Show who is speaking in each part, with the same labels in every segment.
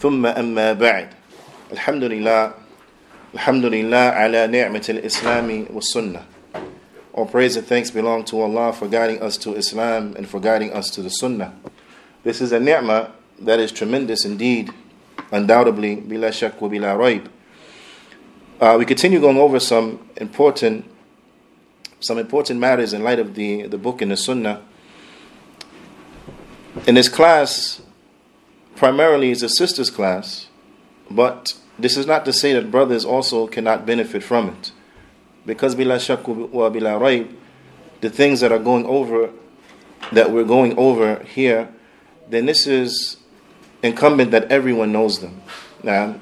Speaker 1: ثم أما بعد الحمد لله الحمد لله على نعمة الإسلام والسنة All praise and thanks belong to Allah for guiding us to Islam and for guiding us to the Sunnah. This is a ni'mah that is tremendous indeed, undoubtedly, bila shak wa bila raib. Uh, we continue going over some important, some important matters in light of the, the book and the Sunnah. In this class, primarily is a sisters class, but this is not to say that brothers also cannot benefit from it. Because bila shak wa bila raib, the things that are going over, that we're going over here, then this is incumbent that everyone knows them. Now,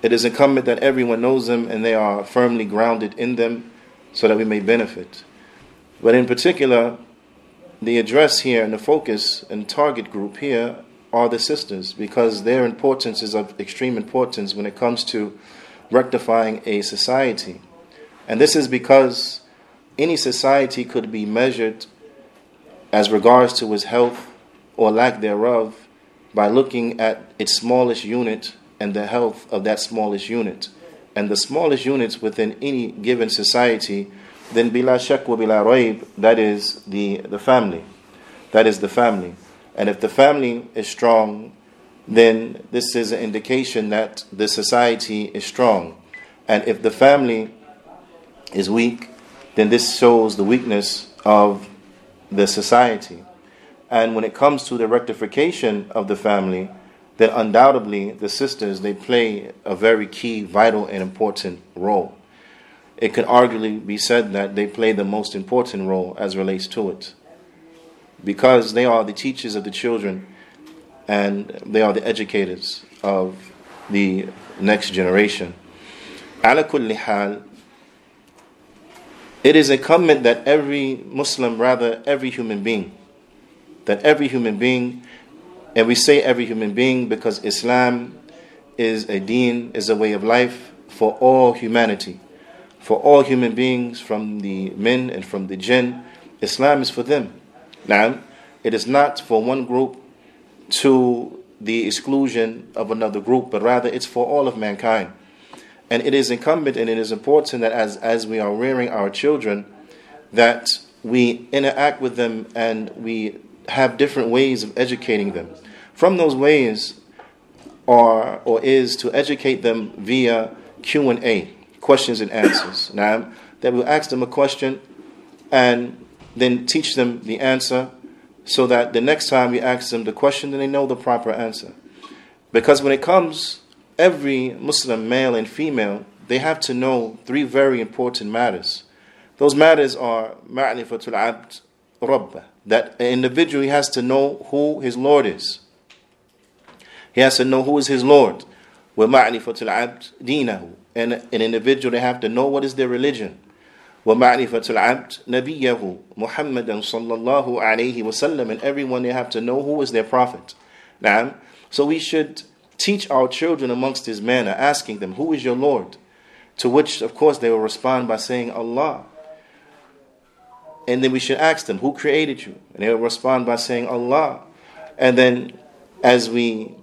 Speaker 1: it is incumbent that everyone knows them and they are firmly grounded in them so that we may benefit. But in particular, the address here and the focus and target group here are the sisters because their importance is of extreme importance when it comes to rectifying a society. And this is because any society could be measured as regards to its health or lack thereof by looking at its smallest unit and the health of that smallest unit. And the smallest units within any given society, then bila shak bila raib, that is the, the family. That is the family. And if the family is strong, then this is an indication that the society is strong. And if the family is weak, then this shows the weakness of the society. And when it comes to the rectification of the family, then undoubtedly the sisters they play a very key, vital, and important role. It could arguably be said that they play the most important role as relates to it because they are the teachers of the children and they are the educators of the next generation. Ala kulli hal, it is incumbent that every Muslim, rather every human being, that every human being, and we say every human being because Islam is a deen, is a way of life for all humanity, for all human beings, from the men and from the jinn. Islam is for them. Now, it is not for one group to the exclusion of another group, but rather it's for all of mankind. And it is incumbent and it is important that as, as we are rearing our children, that we interact with them and we have different ways of educating them. From those ways are or is to educate them via Q&A, questions and answers. Now, that we'll ask them a question and then teach them the answer so that the next time you ask them the question, then they know the proper answer. Because when it comes, every Muslim, male and female, they have to know three very important matters. Those matters are ma'rifatul abd rabbah, that an individual has to know who his Lord is. He has to know who is his Lord. Wa ma'rifatul abd dinahu. And an individual, they have to know what is their religion. ومعرفة العبد نبيه محمدا صلى الله عليه وسلم and everyone they have to know who is their prophet now so we should teach our children amongst this manner asking them who is your Lord to which of course they will respond by saying Allah and then we should ask them who created you and they will respond by saying Allah and then as we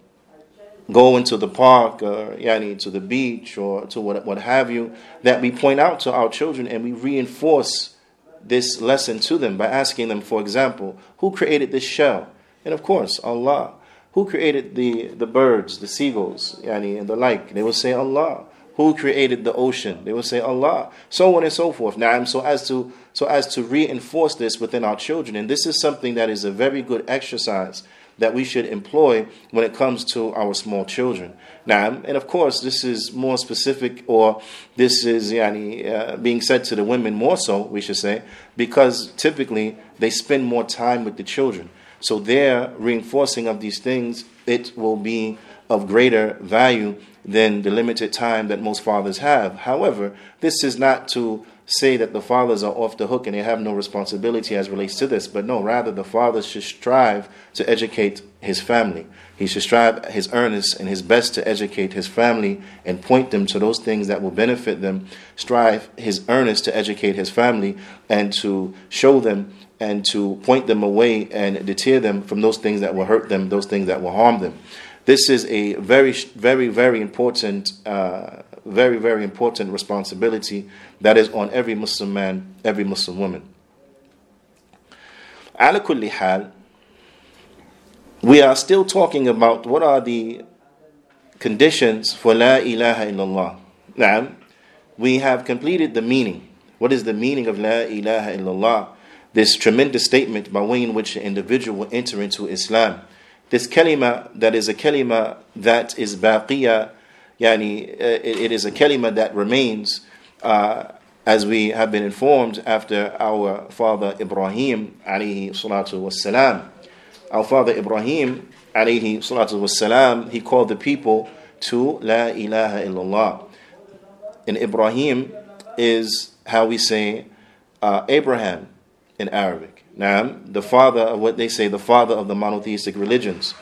Speaker 1: go into the park or yani, to the beach or to what, what have you, that we point out to our children and we reinforce this lesson to them by asking them, for example, who created this shell? And of course, Allah. Who created the, the birds, the seagulls, yani, and the like? They will say Allah. Who created the ocean? They will say Allah. So on and so forth. Now, so as to so as to reinforce this within our children, and this is something that is a very good exercise that we should employ when it comes to our small children. Now, and of course, this is more specific, or this is yani, uh, being said to the women more so, we should say, because typically they spend more time with the children. So their reinforcing of these things, it will be of greater value than the limited time that most fathers have. However, this is not to say that the fathers are off the hook and they have no responsibility as relates to this, but no, rather the father should strive to educate his family. He should strive his earnest and his best to educate his family and point them to those things that will benefit them. Strive his earnest to educate his family and to show them and to point them away and deter them from those things that will hurt them, those things that will harm them. This is a very, very, very important, uh, very, very important responsibility that is on every Muslim man, every Muslim woman. Ala kulli we are still talking about what are the conditions for La ilaha illallah. Now, we have completed the meaning. What is the meaning of La ilaha illallah? This tremendous statement by way in which an individual will enter into Islam. This kalima that is a kalima that is baqiyah yani, uh, it, is a kalima that remains, uh, as we have been informed after our father Ibrahim alayhi salatu was salam our father Ibrahim alayhi salatu wasalam, he called the people to La ilaha illallah. And Ibrahim is how we say uh, Abraham in Arabic. Now, the father of what they say, the father of the monotheistic religions.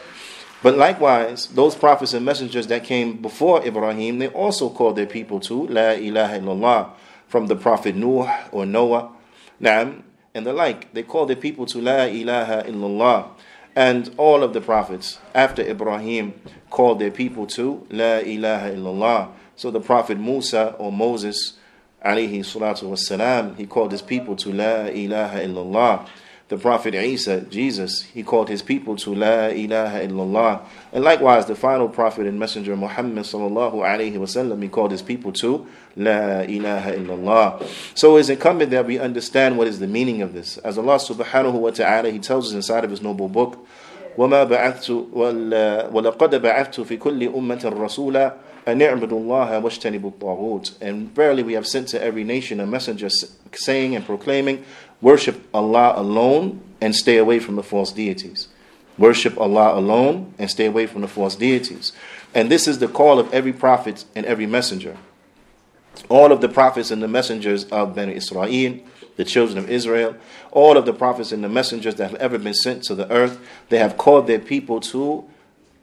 Speaker 1: But likewise, those prophets and messengers that came before Ibrahim, they also called their people to La ilaha illallah, from the prophet Nuh or Noah, Naam, and the like. They called their people to La ilaha illallah. And all of the prophets after Ibrahim called their people to La ilaha illallah. So the prophet Musa or Moses, alayhi salatu wasalam, he called his people to La ilaha illallah. The Prophet Isa, Jesus, he called his people to La ilaha illallah. And likewise, the final Prophet and Messenger Muhammad sallallahu alayhi wasallam, he called his people to La ilaha illallah. So it's incumbent that we understand what is the meaning of this. As Allah subhanahu wa ta'ala, he tells us inside of his noble book, وما بعثت ولقد بعثت في كل أمة رسولا أن اعبدوا الله واجتنبوا الطاغوت And verily we have sent to every nation a messenger saying and proclaiming Worship Allah alone and stay away from the false deities. Worship Allah alone and stay away from the false deities. And this is the call of every prophet and every messenger. All of the prophets and the messengers of Bani Israel, the children of Israel, all of the prophets and the messengers that have ever been sent to the earth, they have called their people to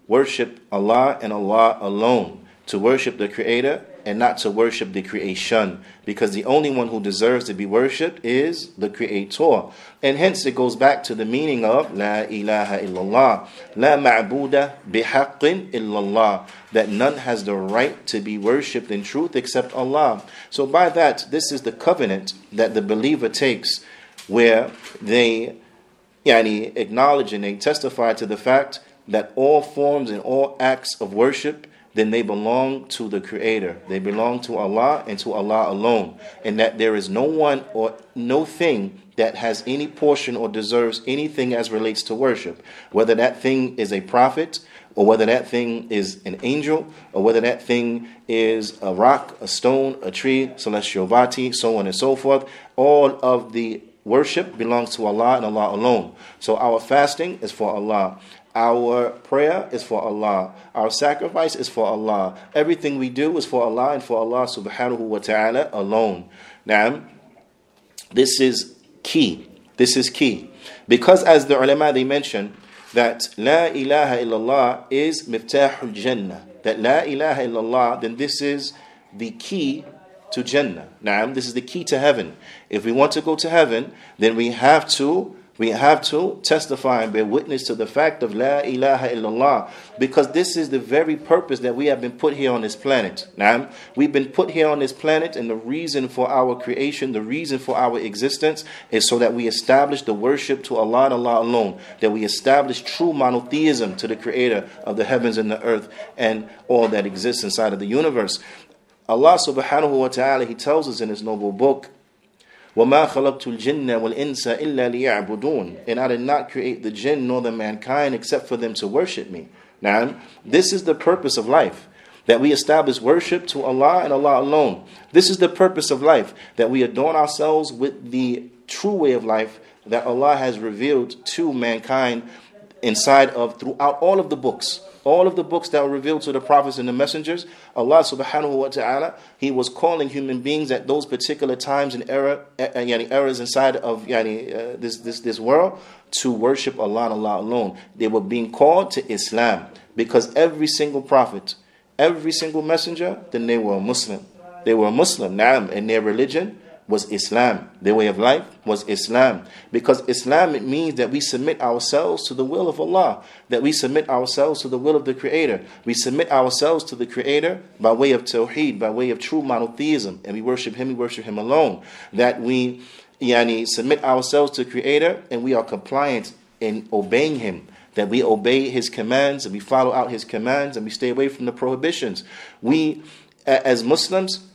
Speaker 1: worship Allah and Allah alone, to worship the Creator and not to worship the creation because the only one who deserves to be worshipped is the creator. And hence it goes back to the meaning of la ilaha illallah la ma'buda bihaqqin illallah that none has the right to be worshipped in truth except Allah. So by that this is the covenant that the believer takes where they yani, acknowledge and they testify to the fact that all forms and all acts of worship then they belong to the Creator. They belong to Allah and to Allah alone. And that there is no one or no thing that has any portion or deserves anything as relates to worship. Whether that thing is a prophet, or whether that thing is an angel, or whether that thing is a rock, a stone, a tree, celestial body, so on and so forth. All of the worship belongs to Allah and Allah alone. So our fasting is for Allah. Our prayer is for Allah. Our sacrifice is for Allah. Everything we do is for Allah and for Allah subhanahu wa ta'ala alone. Now, this is key. This is key. Because as the ulama they mention that La ilaha illallah is miftahul jannah. That La ilaha illallah, then this is the key to Jannah. Now, this is the key to heaven. If we want to go to heaven, then we have to we have to testify and bear witness to the fact of La ilaha illallah because this is the very purpose that we have been put here on this planet. Now, we've been put here on this planet, and the reason for our creation, the reason for our existence is so that we establish the worship to Allah and Allah alone, that we establish true monotheism to the creator of the heavens and the earth and all that exists inside of the universe. Allah subhanahu wa ta'ala, He tells us in His noble book, وَمَا خَلَقْتُ الْجِنَّ وَالْإِنسَ إِلَّا لِيَعْبُدُونَ And I did not create the jinn nor the mankind except for them to worship me. Now, this is the purpose of life. That we establish worship to Allah and Allah alone. This is the purpose of life. That we adorn ourselves with the true way of life that Allah has revealed to mankind inside of throughout all of the books. all of the books that were revealed to the prophets and the messengers, Allah subhanahu wa ta'ala, He was calling human beings at those particular times and era, uh, yani eras inside of yani, uh, this, this, this world to worship Allah and Allah alone. They were being called to Islam because every single prophet, every single messenger, then they were a Muslim. They were a Muslim, na'am, in their religion was Islam. Their way of life was Islam. Because Islam, it means that we submit ourselves to the will of Allah, that we submit ourselves to the will of the Creator. We submit ourselves to the Creator by way of Tawheed, by way of true monotheism, and we worship Him, we worship Him alone. That we yani, submit ourselves to the Creator and we are compliant in obeying Him that we obey his commands and we follow out his commands and we stay away from the prohibitions. We, as Muslims,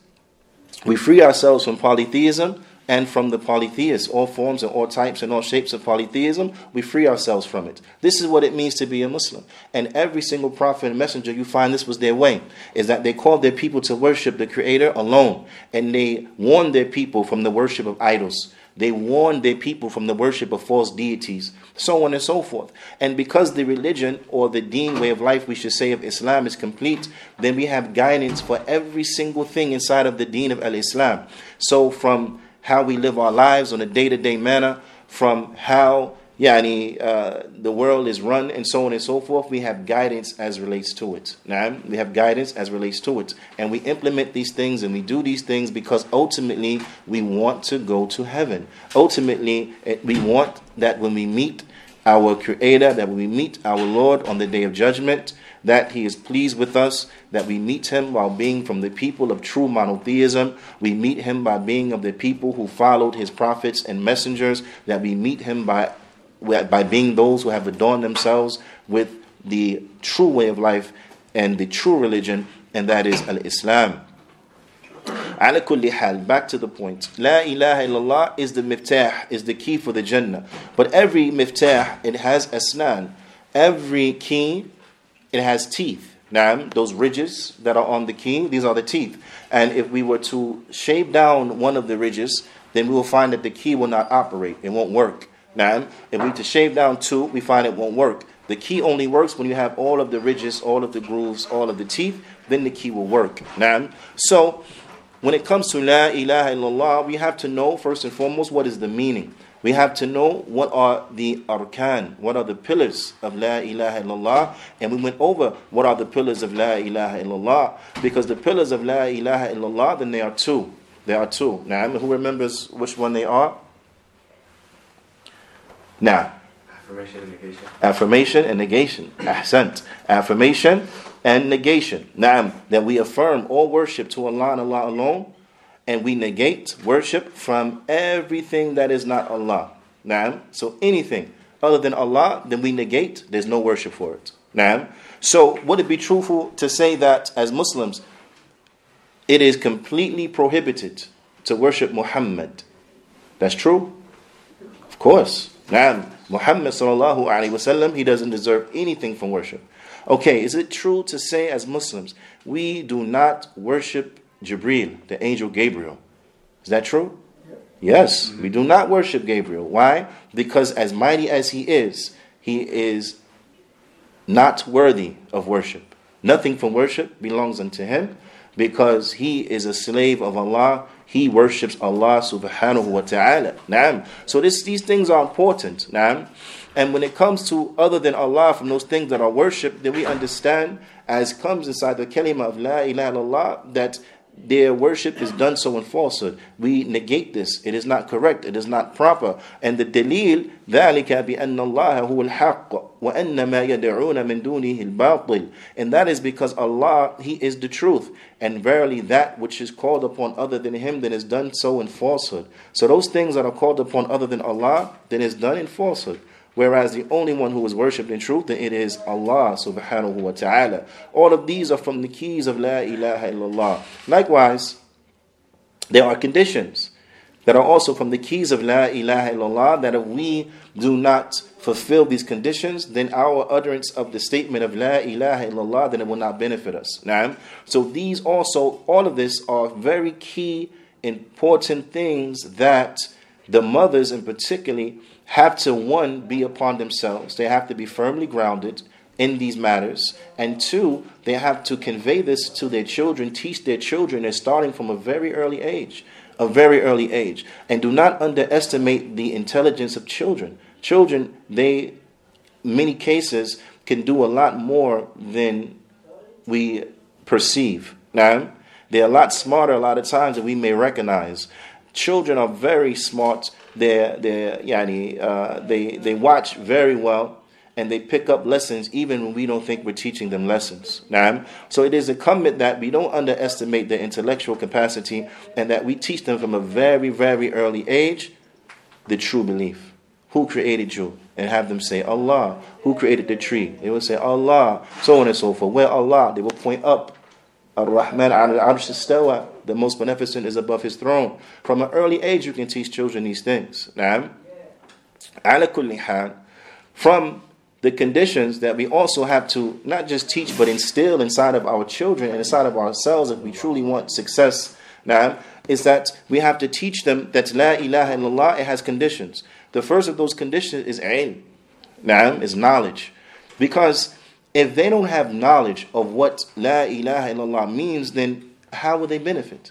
Speaker 1: we free ourselves from polytheism and from the polytheists, all forms and all types and all shapes of polytheism, we free ourselves from it. This is what it means to be a Muslim. And every single prophet and messenger, you find this was their way, is that they called their people to worship the Creator alone, and they warned their people from the worship of idols. They warned their people from the worship of false deities, so on and so forth. And because the religion or the deen way of life, we should say, of Islam is complete, then we have guidance for every single thing inside of the deen of Al Islam. So, from how we live our lives on a day to day manner, from how yani, uh, the world is run and so on and so forth, we have guidance as relates to it. Now, we have guidance as relates to it. And we implement these things and we do these things because ultimately we want to go to heaven. Ultimately, we want that when we meet our Creator, that we meet our Lord on the day of judgment, that He is pleased with us, that we meet Him while being from the people of true monotheism. We meet Him by being of the people who followed His prophets and messengers, that we meet Him by by being those who have adorned themselves with the true way of life and the true religion, and that is Al Islam. Back to the point. La ilaha illallah is the miftah, is the key for the Jannah. But every miftah, it has asnan. Every key, it has teeth. Naam, those ridges that are on the key, these are the teeth. And if we were to shave down one of the ridges, then we will find that the key will not operate, it won't work. Now, if we to shave down two, we find it won't work. The key only works when you have all of the ridges, all of the grooves, all of the teeth, then the key will work. Now, so when it comes to La ilaha illallah, we have to know first and foremost what is the meaning. We have to know what are the arkan, what are the pillars of La ilaha illallah, and we went over what are the pillars of La ilaha illallah, because the pillars of La ilaha illallah, then there are two. There are two. Now, who remembers which one they are? Now,
Speaker 2: affirmation and negation.
Speaker 1: Affirmation and negation. Ahsant. Affirmation and negation. Now, that we affirm all worship to Allah and Allah alone, and we negate worship from everything that is not Allah. Now, so anything other than Allah, then we negate, there's no worship for it. Now, so would it be truthful to say that as Muslims, it is completely prohibited to worship Muhammad? That's true? Of course. Now, Muhammad sallallahu alaihi wasallam, he doesn't deserve anything from worship. Okay, is it true to say as Muslims we do not worship Jibril, the angel Gabriel? Is that true? Yes, we do not worship Gabriel. Why? Because as mighty as he is, he is not worthy of worship. Nothing from worship belongs unto him because he is a slave of Allah he worships Allah subhanahu wa ta'ala. Naam. So this, these things are important. Naam. And when it comes to other than Allah from those things that are worshipped, then we understand, as comes inside the kalima of La ilaha illallah, that their worship is done so in falsehood. We negate this. It is not correct. It is not proper. And the dalil, ذَلِكَ بِأَنَّ اللَّهَ هُوَ الْحَقِّ وَأَنَّ مَا يَدْعُونَ مِن دُونِهِ الْبَاطِلِ And that is because Allah, He is the truth. And verily that which is called upon other than Him, then is done so in falsehood. So those things that are called upon other than Allah, then is done in falsehood. Whereas the only one who is worshipped in truth, it is Allah subhanahu wa ta'ala. All of these are from the keys of La ilaha illallah. Likewise, there are conditions that are also from the keys of La ilaha illallah that if we do not fulfill these conditions, then our utterance of the statement of La ilaha illallah, then it will not benefit us. Now, so these also, all of this are very key, important things that the mothers in particularly have to one be upon themselves. They have to be firmly grounded in these matters. And two, they have to convey this to their children, teach their children, and starting from a very early age. A very early age. And do not underestimate the intelligence of children. Children, they, many cases, can do a lot more than we perceive. Now, they're a lot smarter a lot of times than we may recognize. Children are very smart. They're, they're, yani, uh, they, they watch very well and they pick up lessons even when we don't think we're teaching them lessons. So it is incumbent that we don't underestimate their intellectual capacity and that we teach them from a very, very early age the true belief. Who created you? And have them say, Allah. Who created the tree? They will say, Allah. So on and so forth. Where Allah? They will point up. Ar-Rahman al-Arsh The most beneficent is above his throne. From an early age, you can teach children these things. Ala kulli from the conditions that we also have to not just teach but instill inside of our children and inside of ourselves if we truly want success. Now is that we have to teach them that la ilaha illallah it has conditions. The first of those conditions is ilm. Now is knowledge. Because if they don't have knowledge of what la ilaha illallah means then how will they benefit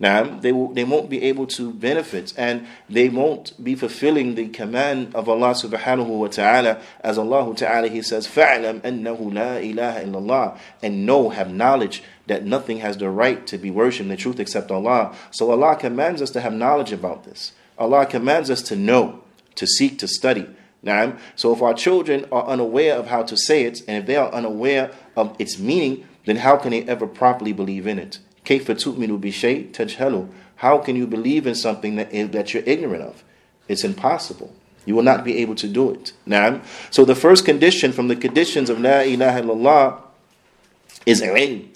Speaker 1: now, they, will, they won't be able to benefit and they won't be fulfilling the command of Allah subhanahu wa ta'ala. As Allah ta'ala, He says, فَعْلَمْ أَنَّهُ لَا إِلَهَ إِلَّا اللَّهِ And know, have knowledge that nothing has the right to be worshipped in the truth except Allah. So Allah commands us to have knowledge about this. Allah commands us to know, to seek, to study. Now, so if our children are unaware of how to say it, and if they are unaware of its meaning, then how can they ever properly believe in it? How can you believe in something that, eh, that you're ignorant of? It's impossible. You will not be able to do it. Now, So the first condition from the conditions of La ilaha illallah is ilm.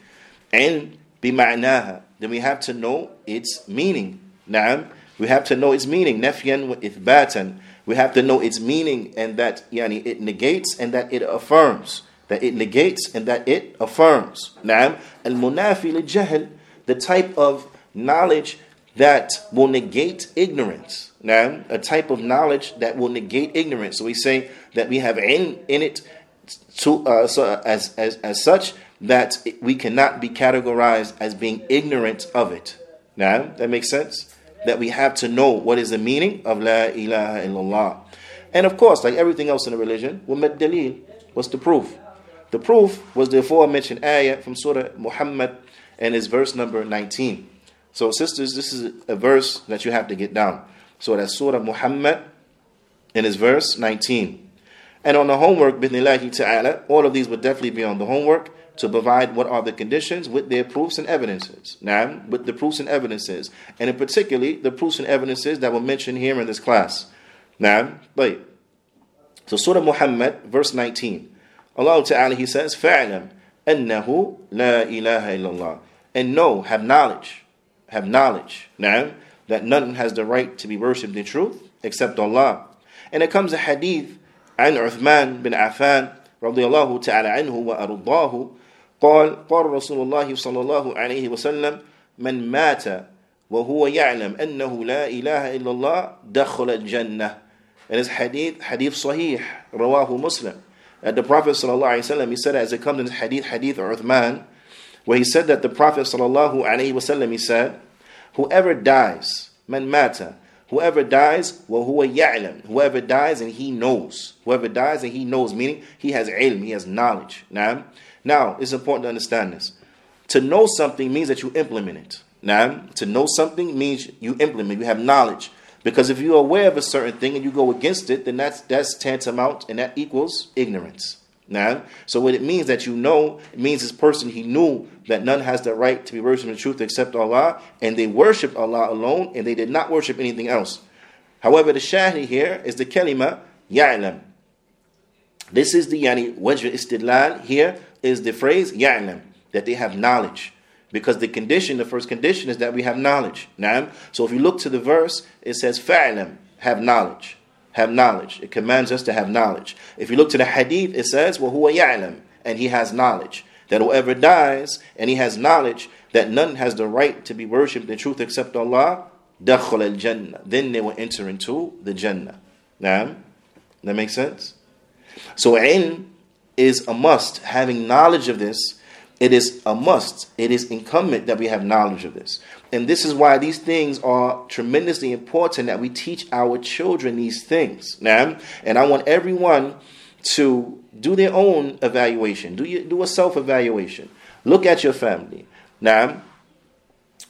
Speaker 1: Ilm bima'naha. Then we have to know its meaning. Naam. We have to know its meaning. Nafyan wa. We have to know its meaning and that yani, it negates and that it affirms. That it negates and that it affirms. Naam. Al munafi li jahl the type of knowledge that will negate ignorance. Now, a type of knowledge that will negate ignorance. So we say that we have in, in it to, uh, so as, as, as such that we cannot be categorized as being ignorant of it. Now, that makes sense? That we have to know what is the meaning of La ilaha illallah. And of course, like everything else in the religion, وَمَا dalil What's the proof? The proof was the aforementioned ayah from Surah Muhammad and it's verse number 19. So, sisters, this is a verse that you have to get down. So, that's Surah Muhammad and it's verse 19. And on the homework, bithnillahi ta'ala, all of these would definitely be on the homework to provide what are the conditions with their proofs and evidences. Now, with the proofs and evidences, and in particularly the proofs and evidences that were mentioned here in this class. Now, wait. So Surah Muhammad, verse 19. Allah Ta'ala, He says, فَعْلَمْ أَنَّهُ لَا إِلَهَ إِلَّا اللَّهِ and know, have knowledge, have knowledge now that none has the right to be worshipped in truth except Allah. And it comes a hadith عن عثمان بن عفان رضي الله تعالى عنه وأرضاه قال قال رسول الله صلى الله عليه وسلم من مات وهو يعلم أنه لا إله إلا الله دخل الجنة And it's hadith, hadith sahih, rawahu Muslim. the Prophet ﷺ, he said as it comes in hadith, hadith Uthman, where he said that the Prophet wasallam he said, whoever dies, man mata, whoever dies, huwa ya'lam, whoever dies and he knows, whoever dies and he knows, meaning he has ilm, he has knowledge. Now, now it's important to understand this. To know something means that you implement it. Now, to know something means you implement, you have knowledge. Because if you're aware of a certain thing and you go against it, then that's that's tantamount and that equals ignorance. Now, so what it means that you know, it means this person he knew that none has the right to be worshipped in truth except Allah, and they worshipped Allah alone, and they did not worship anything else. However, the shahid here is the kalima ya'lam. This is the yani wajh istidlal here is the phrase ya'lam that they have knowledge. Because the condition, the first condition is that we have knowledge. Now, so if you look to the verse, it says fa'lam, have knowledge have knowledge. It commands us to have knowledge. If you look to the hadith, it says, well, huwa ya'lam, and he has knowledge. That whoever dies and he has knowledge that none has the right to be worshipped in truth except Allah, dakhul al jannah. Then they will enter into the Jannah. Now, that makes sense? So ilm is a must. Having knowledge of this, it is a must. It is incumbent that we have knowledge of this. And this is why these things are tremendously important that we teach our children these things. Now, and I want everyone to do their own evaluation. Do you do a self-evaluation. Look at your family. Now,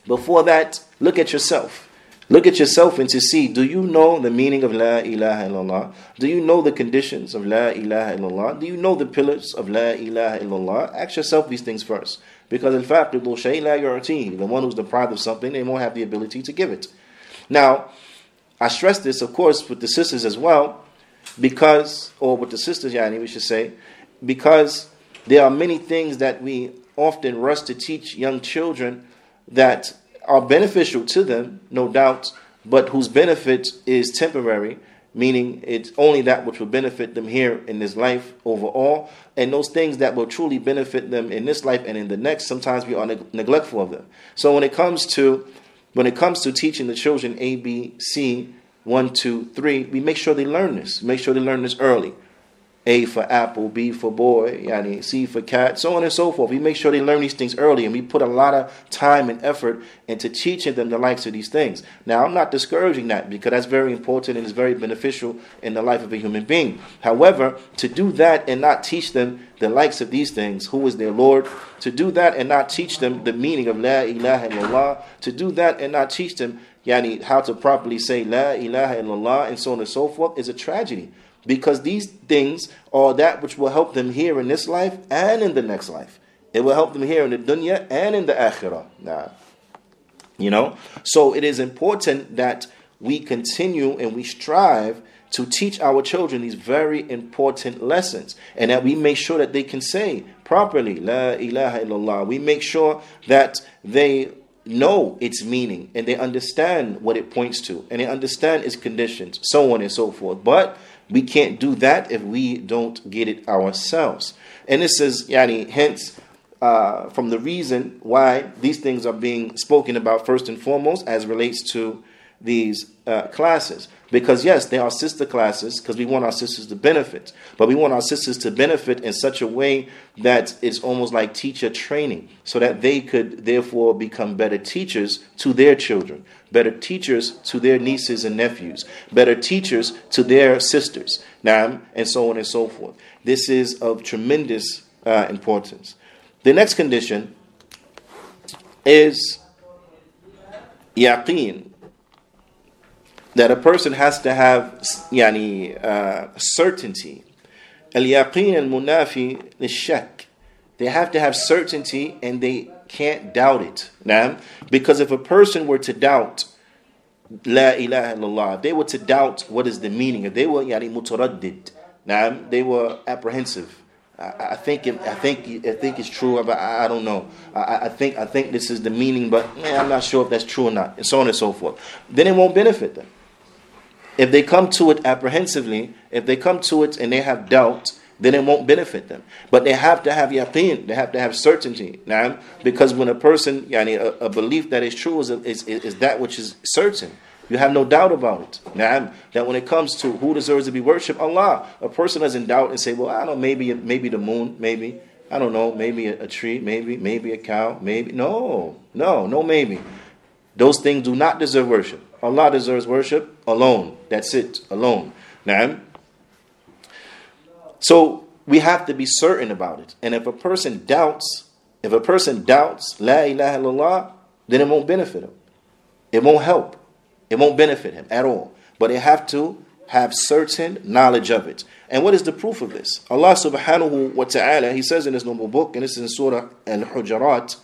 Speaker 1: before that, look at yourself. Look at yourself and to see do you know the meaning of La ilaha illallah? Do you know the conditions of La ilaha illallah? Do you know the pillars of La ilaha illallah? Ask yourself these things first. Because in fact, the one who's deprived of something, they won't have the ability to give it. Now, I stress this, of course, with the sisters as well, because, or with the sisters, Yani, we should say, because there are many things that we often rush to teach young children that are beneficial to them, no doubt, but whose benefit is temporary, meaning it's only that which will benefit them here in this life overall, and those things that will truly benefit them in this life and in the next, sometimes we are neg- neglectful of them. So when it comes to when it comes to teaching the children A, B, C, one, two, three, we make sure they learn this. Make sure they learn this early. A for apple, B for boy, yani C for cat, so on and so forth. We make sure they learn these things early and we put a lot of time and effort into teaching them the likes of these things. Now, I'm not discouraging that because that's very important and is very beneficial in the life of a human being. However, to do that and not teach them the likes of these things, who is their Lord, to do that and not teach them the meaning of La ilaha illallah, to do that and not teach them yani, how to properly say La ilaha illallah and so on and so forth is a tragedy because these things are that which will help them here in this life and in the next life. It will help them here in the dunya and in the akhirah. Nah. You know? So it is important that we continue and we strive to teach our children these very important lessons and that we make sure that they can say properly La ilaha illallah. We make sure that they know its meaning and they understand what it points to and they understand its conditions, so on and so forth. But we can't do that if we don't get it ourselves. And this is, yani, hence, uh, from the reason why these things are being spoken about first and foremost as relates to these uh, classes. Because, yes, they are sister classes because we want our sisters to benefit. But we want our sisters to benefit in such a way that it's almost like teacher training so that they could therefore become better teachers to their children, better teachers to their nieces and nephews, better teachers to their sisters, now, and so on and so forth. This is of tremendous uh, importance. The next condition is yaqeen that a person has to have yani, uh, certainty. Al-yaqeen al-munafi shak. They have to have certainty and they can't doubt it. Now, because if a person were to doubt La ilaha illallah, if they were to doubt what is the meaning, if they were yani mutaraddid, now they were apprehensive. I, I think I think I think it's true, but I, I don't know. I, I, think I think this is the meaning, but I'm not sure if that's true or not, and so on and so forth. Then it won't benefit them. If they come to it apprehensively, if they come to it and they have doubt, then it won't benefit them. But they have to have yaqeen, they have to have certainty. Now, because when a person, yani, a, a belief that is true is, is, is that which is certain. You have no doubt about it. Now, that when it comes to who deserves to be worshipped, Allah, a person doesn't doubt and say, well, I don't know, maybe, maybe the moon, maybe. I don't know, maybe a, a tree, maybe, maybe a cow, maybe. No, no, no, maybe. Those things do not deserve worship. Allah deserves worship alone. That's it, alone. Now, so we have to be certain about it. And if a person doubts, if a person doubts La ilaha illallah, then it won't benefit him. It won't help. It won't benefit him at all. But they have to have certain knowledge of it. And what is the proof of this? Allah subhanahu wa ta'ala, He says in His noble book, and this is in Surah Al Hujurat,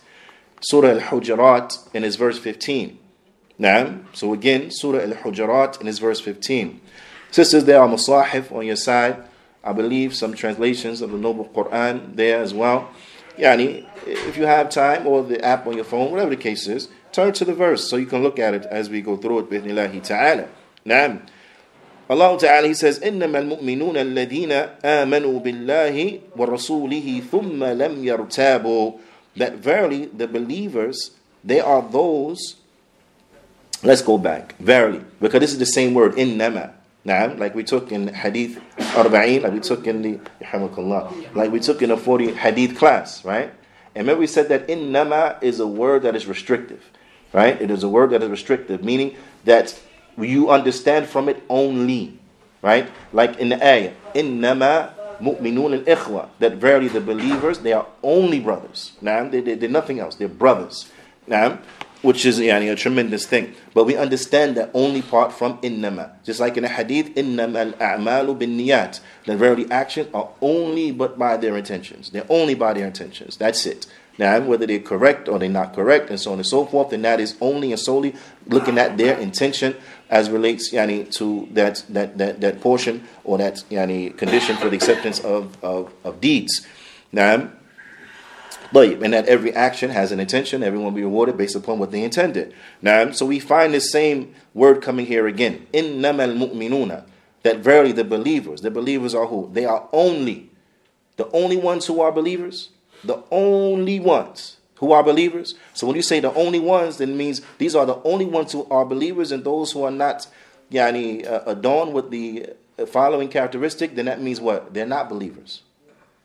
Speaker 1: Surah Al Hujurat, in His verse 15. Naam. So again, Surah Al Hujarat in his verse 15. Sisters, there are musahif on your side. I believe some translations of the Noble Quran there as well. Yani, if you have time or the app on your phone, whatever the case is, turn to the verse so you can look at it as we go through it. Bismillah ta'ala. Naam. Allah Ta'ala He says, إنما المؤمنون الذين آمنوا بالله ورسوله ثم لم يرتابوا That verily the believers, they are those Let's go back. Verily. Because this is the same word, innama. Naam, like we took in Hadith Arba'in, like we took in the like we took in a 40 Hadith class, right? And remember we said that innama is a word that is restrictive, right? It is a word that is restrictive, meaning that you understand from it only, right? Like in the ayah, innama mu'minun and ikhwa, that verily the believers, they are only brothers. Now, they, they're nothing else, they're brothers. Now, which is yani, a tremendous thing. But we understand that only part from innama. Just like in a hadith, innama al-a'malu bin niyat. That verily actions are only but by their intentions. They're only by their intentions. That's it. Now, whether they're correct or they're not correct, and so on and so forth, then that is only and solely looking at their intention as relates yani, to that, that, that, that portion or that yani, condition for the acceptance of, of, of deeds. Now, and that every action has an intention, everyone will be rewarded based upon what they intended. Now, so we find the same word coming here again. Innamal mu'minuna. That verily the believers, the believers are who? They are only, the only ones who are believers the only ones who are believers. So when you say the only ones, then it means these are the only ones who are believers, and those who are not yani, uh, adorned with the following characteristic, then that means what? They're not believers.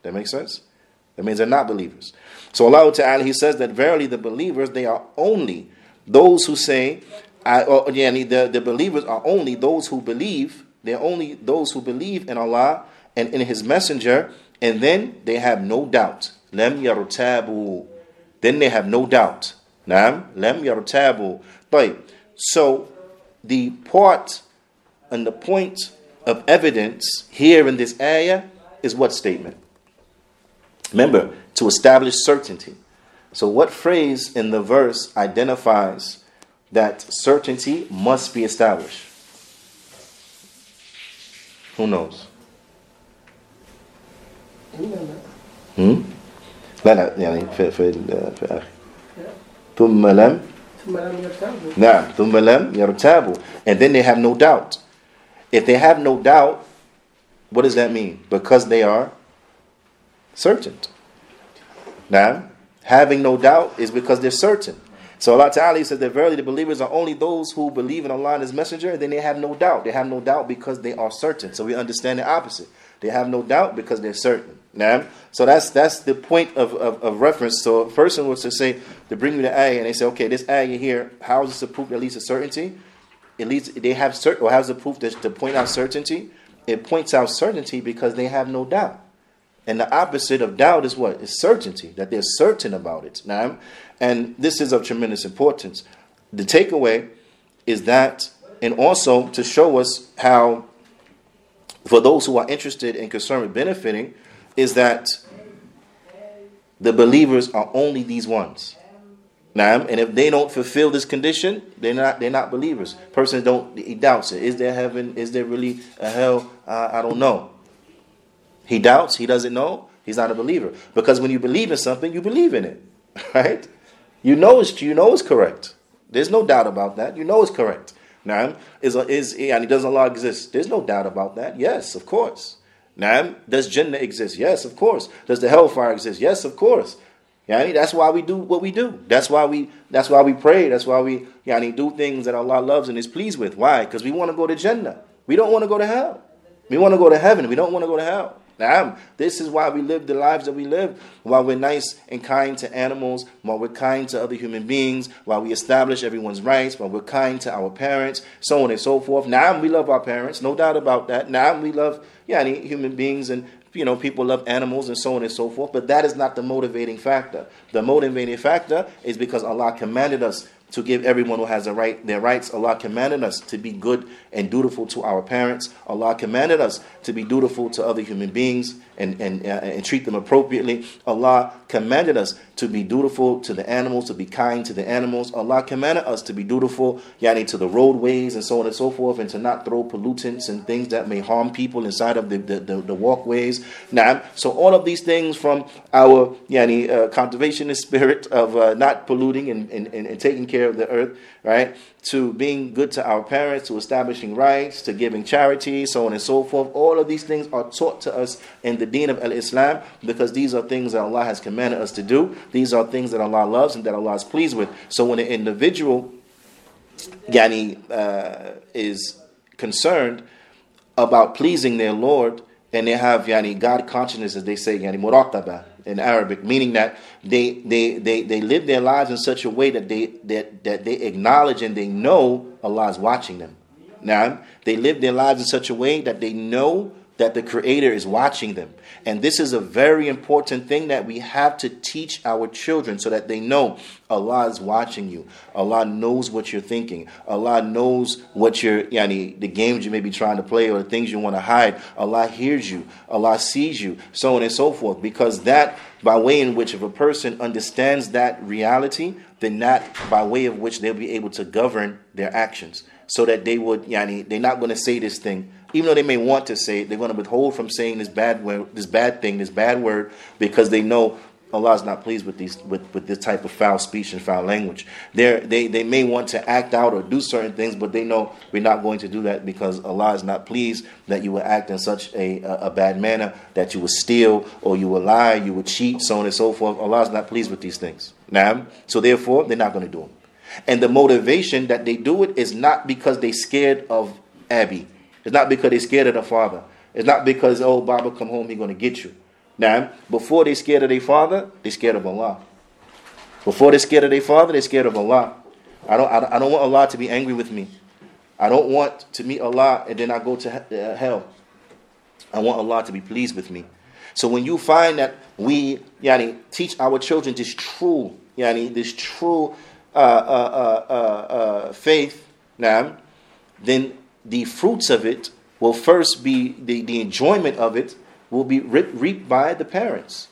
Speaker 1: That makes sense? That means they're not believers. So Allah Ta'ala, He says that verily the believers, they are only those who say, I, or, yani, the, the believers are only those who believe, they're only those who believe in Allah and in His Messenger, and then they have no doubt yartabu. Then they have no doubt. Nam lem yartabu. So the part and the point of evidence here in this ayah is what statement? Remember, to establish certainty. So, what phrase in the verse identifies that certainty must be established? Who knows? Hmm? لا لا يعني في في في آخر ثم لم ثم لم يرتابوا نعم ثم لم يرتابوا and then they have no doubt if they have no doubt what does that mean because they are certain now having no doubt is because they're certain so Allah Ta'ala says that verily the believers are only those who believe in Allah and His Messenger, and then they have no doubt. They have no doubt because they are certain. So we understand the opposite. They have no doubt because they're certain. Now, so that's that's the point of, of, of, reference. So a person was to say to bring me the ayah, and they say, okay, this ayah here, how is this a proof that leads to certainty? It leads they have certain or has the proof to, to point out certainty. It points out certainty because they have no doubt. And the opposite of doubt is what? Is certainty, that they're certain about it. Now, and this is of tremendous importance. The takeaway is that, and also to show us how, for those who are interested and concerned with benefiting, is that the believers are only these ones. Now, and if they don't fulfill this condition, they're not they're not believers. Persons don't he doubts it. Is there heaven? Is there really a hell? Uh, I don't know. He doubts. He doesn't know. He's not a believer. Because when you believe in something, you believe in it, right? You know it's you know it's correct. There's no doubt about that. You know it's correct. Now, is is and does Allah exist? There's no doubt about that. Yes, of course. Now, does Jannah exist? Yes, of course. Does the hellfire exist? Yes, of course. Yani, that's why we do what we do. That's why we that's why we pray. That's why we yani, do things that Allah loves and is pleased with. Why? Because we want to go to Jannah. We don't want to go to hell. We want to go to heaven. We don't want to go to hell. Now, this is why we live the lives that we live. While we're nice and kind to animals, while we're kind to other human beings, while we establish everyone's rights, while we're kind to our parents, so on and so forth. Now we love our parents, no doubt about that. Now we love yeah, human beings and you know people love animals and so on and so forth. But that is not the motivating factor. The motivating factor is because Allah commanded us to give everyone who has a right their rights. Allah commanded us to be good and dutiful to our parents. Allah commanded us to be dutiful to other human beings and, and, uh, and treat them appropriately. Allah commanded us to be dutiful to the animals, to be kind to the animals. Allah commanded us to be dutiful, yani to the roadways and so on and so forth, and to not throw pollutants and things that may harm people inside of the, the, the, the walkways. Now, so all of these things from our yani, uh, conservationist spirit of uh, not polluting and, and, and taking care of the earth, right? To being good to our parents, to establishing rights, to giving charity, so on and so forth. All of these things are taught to us in the deen of Al Islam because these are things that Allah has commanded us to do. These are things that Allah loves and that Allah is pleased with. So when an individual yani, uh, is concerned about pleasing their Lord, and they have yani God consciousness, as they say, yani muraqaba in Arabic, meaning that they, they, they, they live their lives in such a way that they, that, that they acknowledge and they know Allah is watching them. Now, they live their lives in such a way that they know that the Creator is watching them. And this is a very important thing that we have to teach our children so that they know Allah is watching you. Allah knows what you're thinking. Allah knows what you're, yani, the games you may be trying to play or the things you want to hide. Allah hears you. Allah sees you, so on and so forth. Because that, by way in which if a person understands that reality, then that by way of which they'll be able to govern their actions so that they would, yani, they're not going to say this thing, even though they may want to say it, they're going to withhold from saying this bad word, this bad thing, this bad word, because they know Allah is not pleased with these with, with this type of foul speech and foul language. they they they may want to act out or do certain things, but they know we're not going to do that because Allah is not pleased that you will act in such a, a, a bad manner, that you will steal or you will lie, you will cheat, so on and so forth. Allah is not pleased with these things. Now, so therefore, they're not going to do them. And the motivation that they do it is not because they're scared of Abi. It's not because they're scared of the father. It's not because, oh, Baba come home, he's going to get you. Now, before they're scared of their father, they're scared of Allah. Before they're scared of their father, they're scared of Allah. I don't, I don't want Allah to be angry with me. I don't want to meet Allah and then I go to uh, hell. I want Allah to be pleased with me. So when you find that we yani, teach our children this true, yani, this true uh, uh, uh, faith, now, then the fruits of it will first be the, the enjoyment of it will be reaped by the parents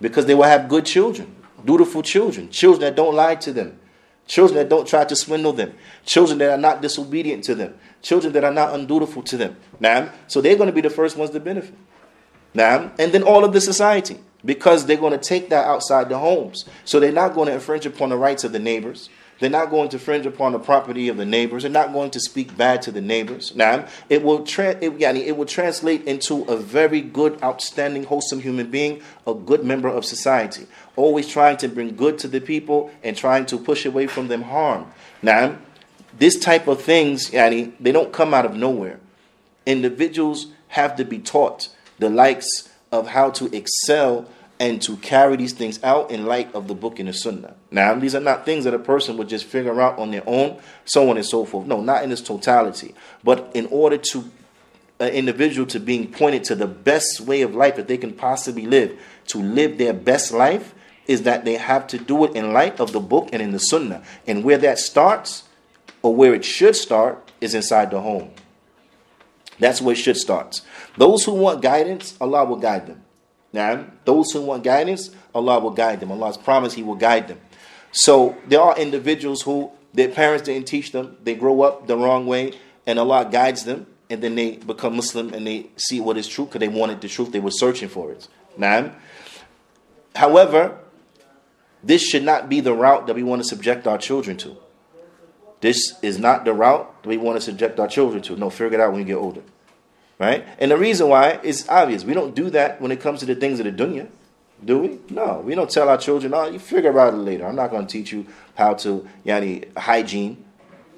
Speaker 1: because they will have good children, dutiful children, children that don't lie to them, children that don't try to swindle them, children that are not disobedient to them, children that are not undutiful to them. Now, so they're going to be the first ones to benefit. Now, and then all of the society because they're going to take that outside the homes. So they're not going to infringe upon the rights of the neighbors. They're not going to infringe upon the property of the neighbors. They're not going to speak bad to the neighbors. Now, it will, tra- it, it will translate into a very good, outstanding, wholesome human being, a good member of society. Always trying to bring good to the people and trying to push away from them harm. Now, this type of things, yani, they don't come out of nowhere. Individuals have to be taught the likes of how to excel and to carry these things out in light of the book and the sunnah. Now, these are not things that a person would just figure out on their own, so on and so forth. No, not in its totality. But in order to an individual to being pointed to the best way of life that they can possibly live, to live their best life, is that they have to do it in light of the book and in the sunnah. And where that starts, or where it should start, is inside the home. That's where it should start. Those who want guidance, Allah will guide them. Now, those who want guidance, Allah will guide them. Allah's promise He will guide them. So there are individuals who their parents didn't teach them, they grow up the wrong way, and Allah guides them, and then they become Muslim and they see what is true because they wanted the truth, they were searching for it. Now, however, this should not be the route that we want to subject our children to. This is not the route that we want to subject our children to. No, figure it out when you get older. Right? And the reason why is obvious. We don't do that when it comes to the things of the dunya. Do we? No. We don't tell our children, oh, you figure it out later. I'm not going to teach you how to, yani, hygiene.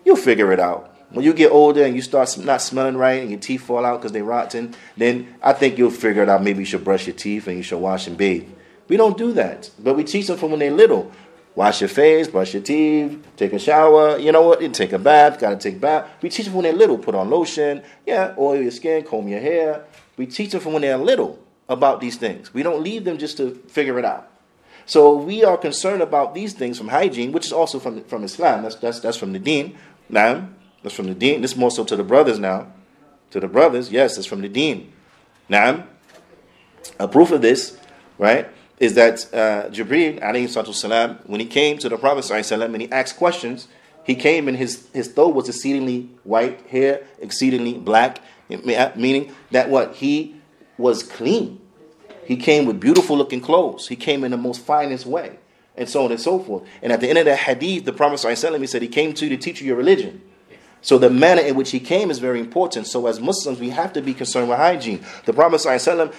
Speaker 1: You'll figure it out. When you get older and you start not smelling right and your teeth fall out because they're rotten, then I think you'll figure it out. Maybe you should brush your teeth and you should wash and bathe. We don't do that. But we teach them from when they're little. Wash your face, brush your teeth, take a shower. You know what? You take a bath, gotta take bath. We teach them when they're little. Put on lotion, yeah, oil your skin, comb your hair. We teach them from when they're little about these things. We don't leave them just to figure it out. So we are concerned about these things from hygiene, which is also from from Islam. That's that's that's from the Deen. Now, that's from the Deen. This more so to the brothers now. To the brothers, yes, it's from the Deen. Now, a proof of this, right? Is that uh, Jibreel, salam, when he came to the Prophet sallam, and he asked questions, he came and his, his thobe was exceedingly white, hair exceedingly black, meaning that what? He was clean. He came with beautiful looking clothes. He came in the most finest way, and so on and so forth. And at the end of the hadith, the Prophet sallam, he said, He came to you to teach you your religion. So the manner in which he came is very important. So as Muslims, we have to be concerned with hygiene. The Prophet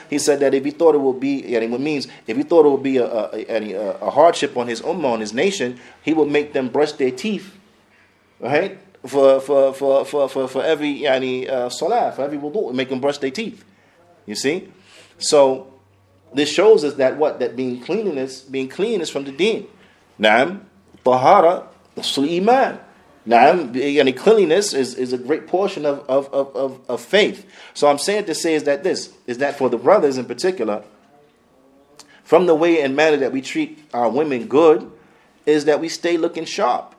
Speaker 1: he said that if he thought it would be, and what means if he thought it would be a, a, a, a hardship on his ummah, on his nation, he would make them brush their teeth, right, for for for for for, for every yani uh, salah, for every wudu, make them brush their teeth. You see, so this shows us that what that being cleanliness, being clean is from the deen. Naam, tahara, iman. Naam, yani cleanliness is, is a great portion of, of, of, of, of faith. So I'm saying to say is that this is that for the brothers in particular, from the way and manner that we treat our women good, is that we stay looking sharp.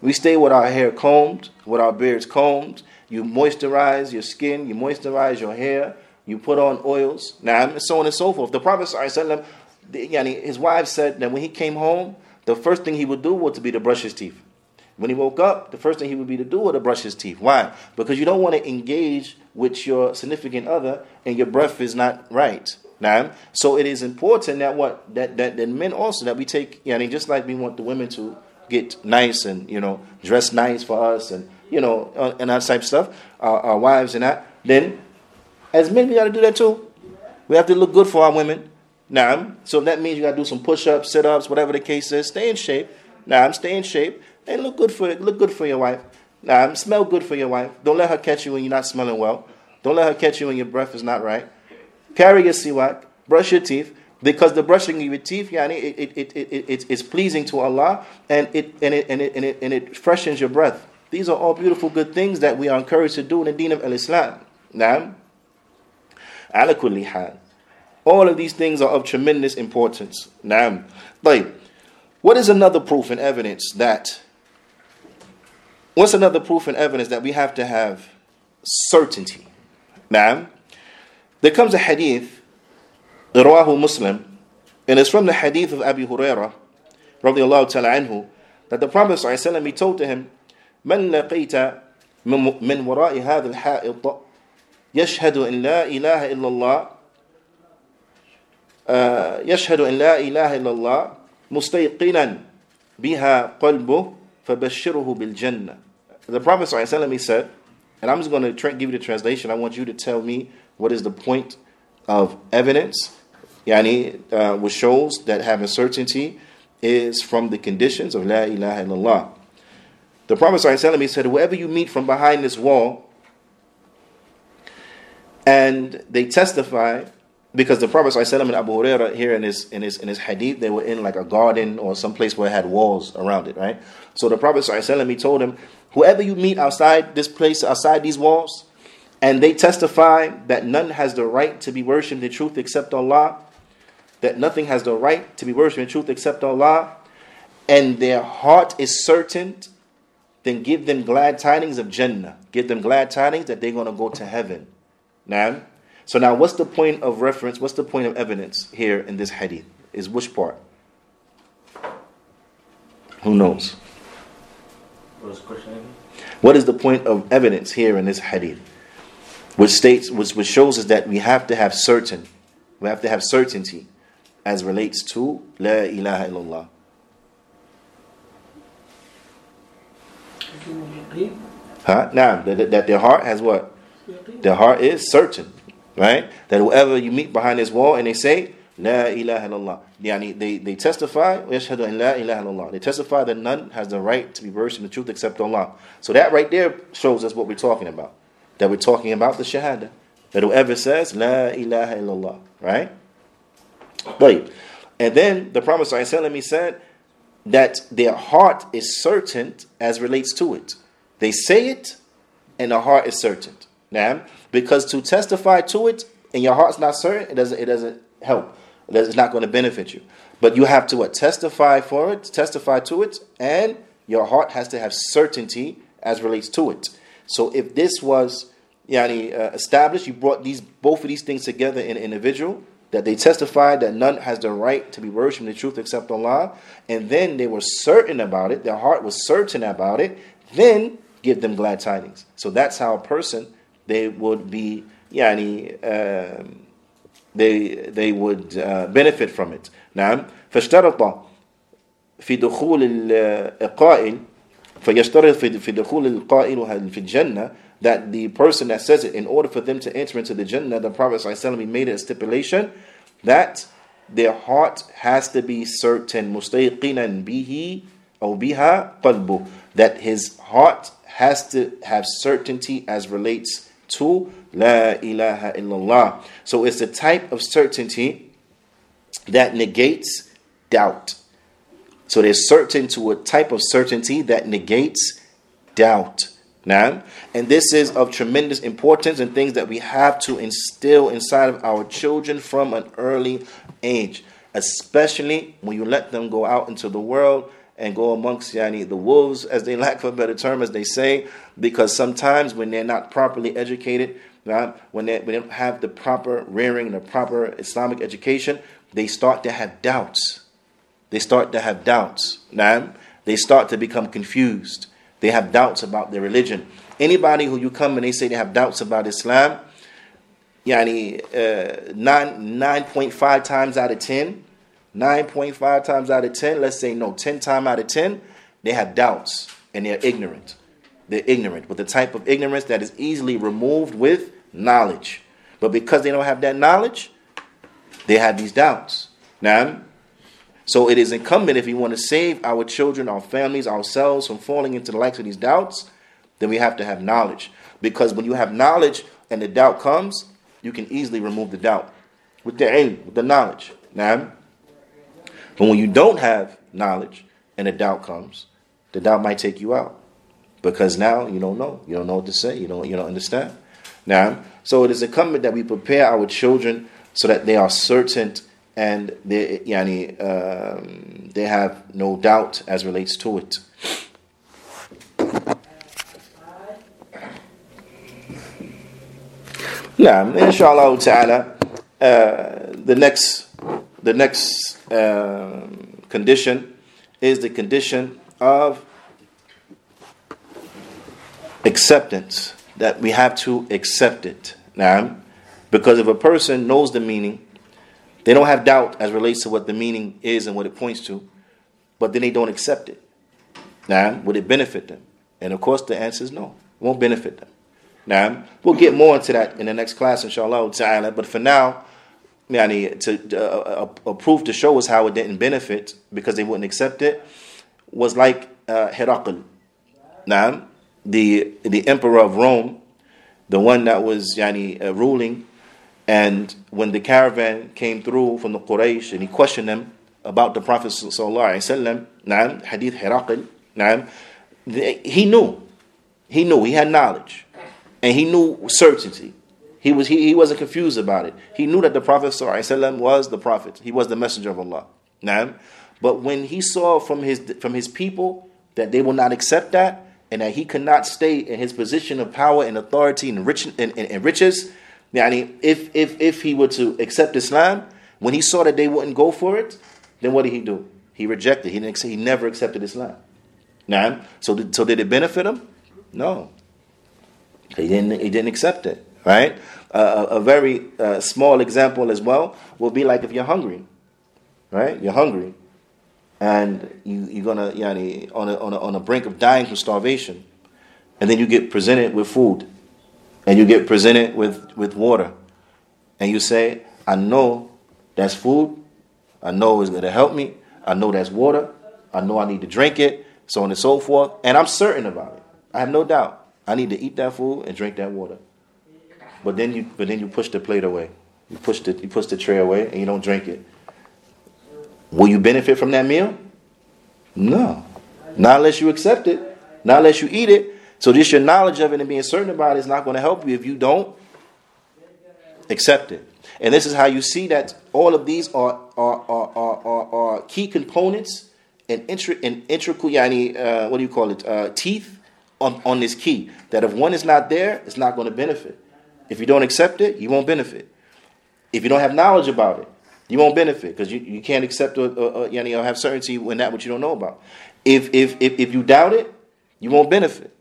Speaker 1: We stay with our hair combed, with our beards combed. You moisturize your skin, you moisturize your hair, you put on oils, now and so on and so forth. The Prophet his wife said that when he came home, the first thing he would do was to be to brush his teeth. When he woke up, the first thing he would be to do was to brush his teeth. Why? Because you don't want to engage with your significant other and your breath is not right. Now, so it is important that what that, that, that men also that we take, yeah, I mean, just like we want the women to get nice and you know dress nice for us and you know uh, and that type of stuff, our, our wives and that. Then, as men, we got to do that too. We have to look good for our women. Now, so that means you got to do some push-ups, sit-ups, whatever the case is. Stay in shape. Now, I'm stay in shape and look good for look good for your wife. Now, smell good for your wife. Don't let her catch you when you're not smelling well. Don't let her catch you when your breath is not right. Carry your siwak, brush your teeth, because the brushing of your teeth, yani, it, it, it, it, it, it's pleasing to Allah and it, and, it, and, it, and, it, and it freshens your breath. These are all beautiful good things that we are encouraged to do in the deen of Al-Islam. Naam. Ala kulli. All of these things are of tremendous importance. Naam. Like, what is another proof and evidence that what's another proof and evidence that we have to have certainty? Naam. There comes a hadith, Rawahu Muslim, and it's from the hadith of Abu Hurairah, radiallahu ta'ala anhu, that the Prophet ﷺ, he told to him, من لقيت من وراء هذا الحائط يشهد أن لا إله إلا الله يشهد أن لا إله إلا الله مستيقنا بها قلبه فبشره بالجنة the Prophet said, and I'm just going to give you the translation. I want you to tell me what is the point of evidence, yani, uh, which shows that having certainty is from the conditions of La ilaha illallah. The Prophet said, Whoever you meet from behind this wall, and they testify, because the Prophet ﷺ and Abu Huraira here in his, in, his, in his hadith, they were in like a garden or some place where it had walls around it, right? So the Prophet ﷺ, he told him, Whoever you meet outside this place, outside these walls, and they testify that none has the right to be worshipped in truth except Allah, that nothing has the right to be worshipped in truth except Allah, and their heart is certain, then give them glad tidings of Jannah. Give them glad tidings that they're going to go to heaven. Now, so now what's the point of reference? What's the point of evidence here in this hadith? Is which part? Who knows? What is the point of evidence here in this hadith? which states, which, which shows us that we have to have certain, we have to have certainty as relates to La ilaha illallah. Huh? Now that, that their heart has what? Their heart is certain, right? That whoever you meet behind this wall and they say La ilaha illallah, yani they, they testify an la ilaha illallah. They testify that none has the right to be versed in the truth except Allah. So that right there shows us what we're talking about that we're talking about the Shahada. That whoever says, La ilaha illallah, right? But, and then the Prophet ﷺ, said that their heart is certain as relates to it. They say it, and the heart is certain. Now, because to testify to it and your heart's not certain, it doesn't, it doesn't help. It's not going to benefit you. But you have to what, testify for it, testify to it, and your heart has to have certainty as relates to it. So if this was yani, uh, established, you brought these both of these things together in an individual, that they testified that none has the right to be worshipped in the truth except Allah, and then they were certain about it, their heart was certain about it, then give them glad tidings. So that's how a person they would be yani, um, they they would uh, benefit from it. نعم فاشترط في دخول القائل فيشترط في دخول القائل في الجنة that the person that says it, in order for them to enter into the Jannah, the Prophet ﷺ made it a stipulation that their heart has to be certain, مستيقنا به أو بها قلبه that his heart has to have certainty as relates to La ilaha illallah. So it's a type of certainty that negates doubt. So they're certain to a type of certainty that negates doubt. Now, and this is of tremendous importance and things that we have to instill inside of our children from an early age, especially when you let them go out into the world and go amongst yani, the wolves, as they lack for a better term, as they say, because sometimes when they're not properly educated, right, when, they, when they don't have the proper rearing and the proper Islamic education, they start to have doubts. They start to have doubts. Now, they start to become confused. They have doubts about their religion. Anybody who you come and they say they have doubts about Islam, yani, uh, 9, 9.5 times out of 10, 9.5 times out of 10, let's say no, 10 times out of 10, they have doubts and they're ignorant. They're ignorant but the type of ignorance that is easily removed with knowledge. But because they don't have that knowledge, they have these doubts. Now, so it is incumbent if we want to save our children, our families, ourselves from falling into the likes of these doubts, then we have to have knowledge. Because when you have knowledge and the doubt comes, you can easily remove the doubt with the ilm, with the knowledge. Now, but when you don't have knowledge and a doubt comes, the doubt might take you out. Because now you don't know. You don't know what to say. You don't you don't understand. Now, so it is incumbent that we prepare our children so that they are certain and they yani, um, they have no doubt as relates to it. Now, inshallah ta'ala, uh, the next the next uh, condition is the condition of acceptance that we have to accept it. Now because if a person knows the meaning they don't have doubt as relates to what the meaning is and what it points to but then they don't accept it. Now would it benefit them? And of course the answer is no. It won't benefit them. Now we'll get more into that in the next class inshallah ta'ala. But for now yani, to uh, a, a, proof to show us how it didn't benefit because they wouldn't accept it was like uh, Herakl. Now, the the emperor of Rome, the one that was yani, uh, ruling, and when the caravan came through from the Quraysh and he questioned them about the Prophet sallallahu alaihi wasallam, hadith Herakl, he knew, he knew, he had knowledge, and he knew certainty. He, was, he, he wasn't confused about it. He knew that the Prophet was the Prophet. He was the messenger of Allah. Now, but when he saw from his, from his people that they will not accept that, and that he could not stay in his position of power and authority and, rich, and, and, and riches, yani if, if, if he were to accept Islam, when he saw that they wouldn't go for it, then what did he do? He rejected. He didn't. He never accepted Islam. Now, so did, so did it benefit him? No. He didn't. He didn't accept it. Right uh, a very uh, small example as well will be like if you're hungry, right? You're hungry, and you, you're gonna yani, on a, on a on a brink of dying from starvation, and then you get presented with food, and you get presented with with water, and you say, "I know that's food. I know it's gonna help me. I know that's water. I know I need to drink it, so on and so forth, and I'm certain about it. I have no doubt. I need to eat that food and drink that water." But then you but then you push the plate away. You push the you push the tray away and you don't drink it. Will you benefit from that meal? No. Not unless you accept it. Not unless you eat it. So just your knowledge of it and being certain about it is not going to help you if you don't accept it. And this is how you see that all of these are are are are, are, are key components and intri- and integral yani, uh, what do you call it uh, teeth on, on this key that if one is not there it's not going to benefit if you don't accept it, you won't benefit. If you don't have knowledge about it, you won't benefit because you, you can't accept or, or, or, you know, have certainty when that what you don't know about. If, if, if, if you doubt it, you won't benefit.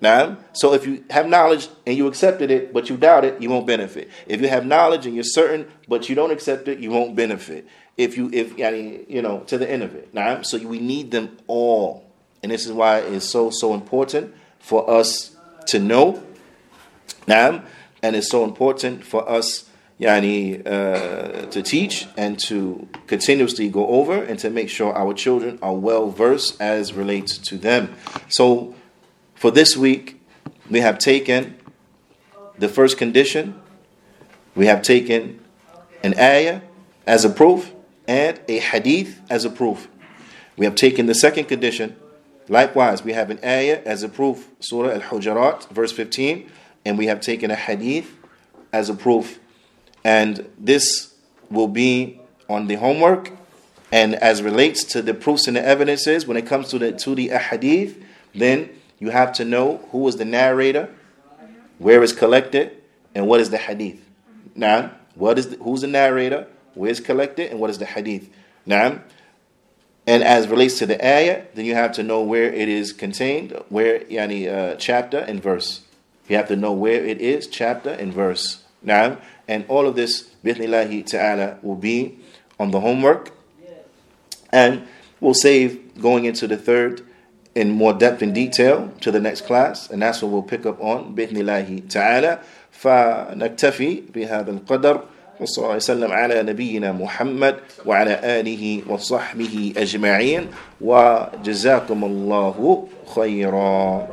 Speaker 1: Now, so if you have knowledge and you accepted it, but you doubt it, you won't benefit. If you have knowledge and you're certain, but you don't accept it, you won't benefit. If you, if you know, to the end of it. Now, so we need them all, and this is why it's so so important for us to know. Now, and it's so important for us yani, uh, to teach and to continuously go over and to make sure our children are well versed as relates to them. So, for this week, we have taken the first condition, we have taken an ayah as a proof and a hadith as a proof. We have taken the second condition. Likewise, we have an ayah as a proof, Surah Al Hujurat, verse 15, and we have taken a hadith as a proof. And this will be on the homework. And as relates to the proofs and the evidences, when it comes to the to the hadith, then you have to know who was the narrator, where is collected, and what is the hadith. Now, what is the, who's the narrator, where is collected, and what is the hadith. Now, and as relates to the ayah, then you have to know where it is contained, where yani uh, chapter and verse. You have to know where it is, chapter and verse. Now, and all of this, bi'ithnillahi ta'ala, will be on the homework. And we'll save going into the third in more depth and detail to the next class. And that's what we'll pick up on, bi'ithnillahi ta'ala. فنكتفي بهذا القدر وصلى الله وسلم على نبينا محمد وعلى آله وصحبه أجمعين وجزاكم الله خيرا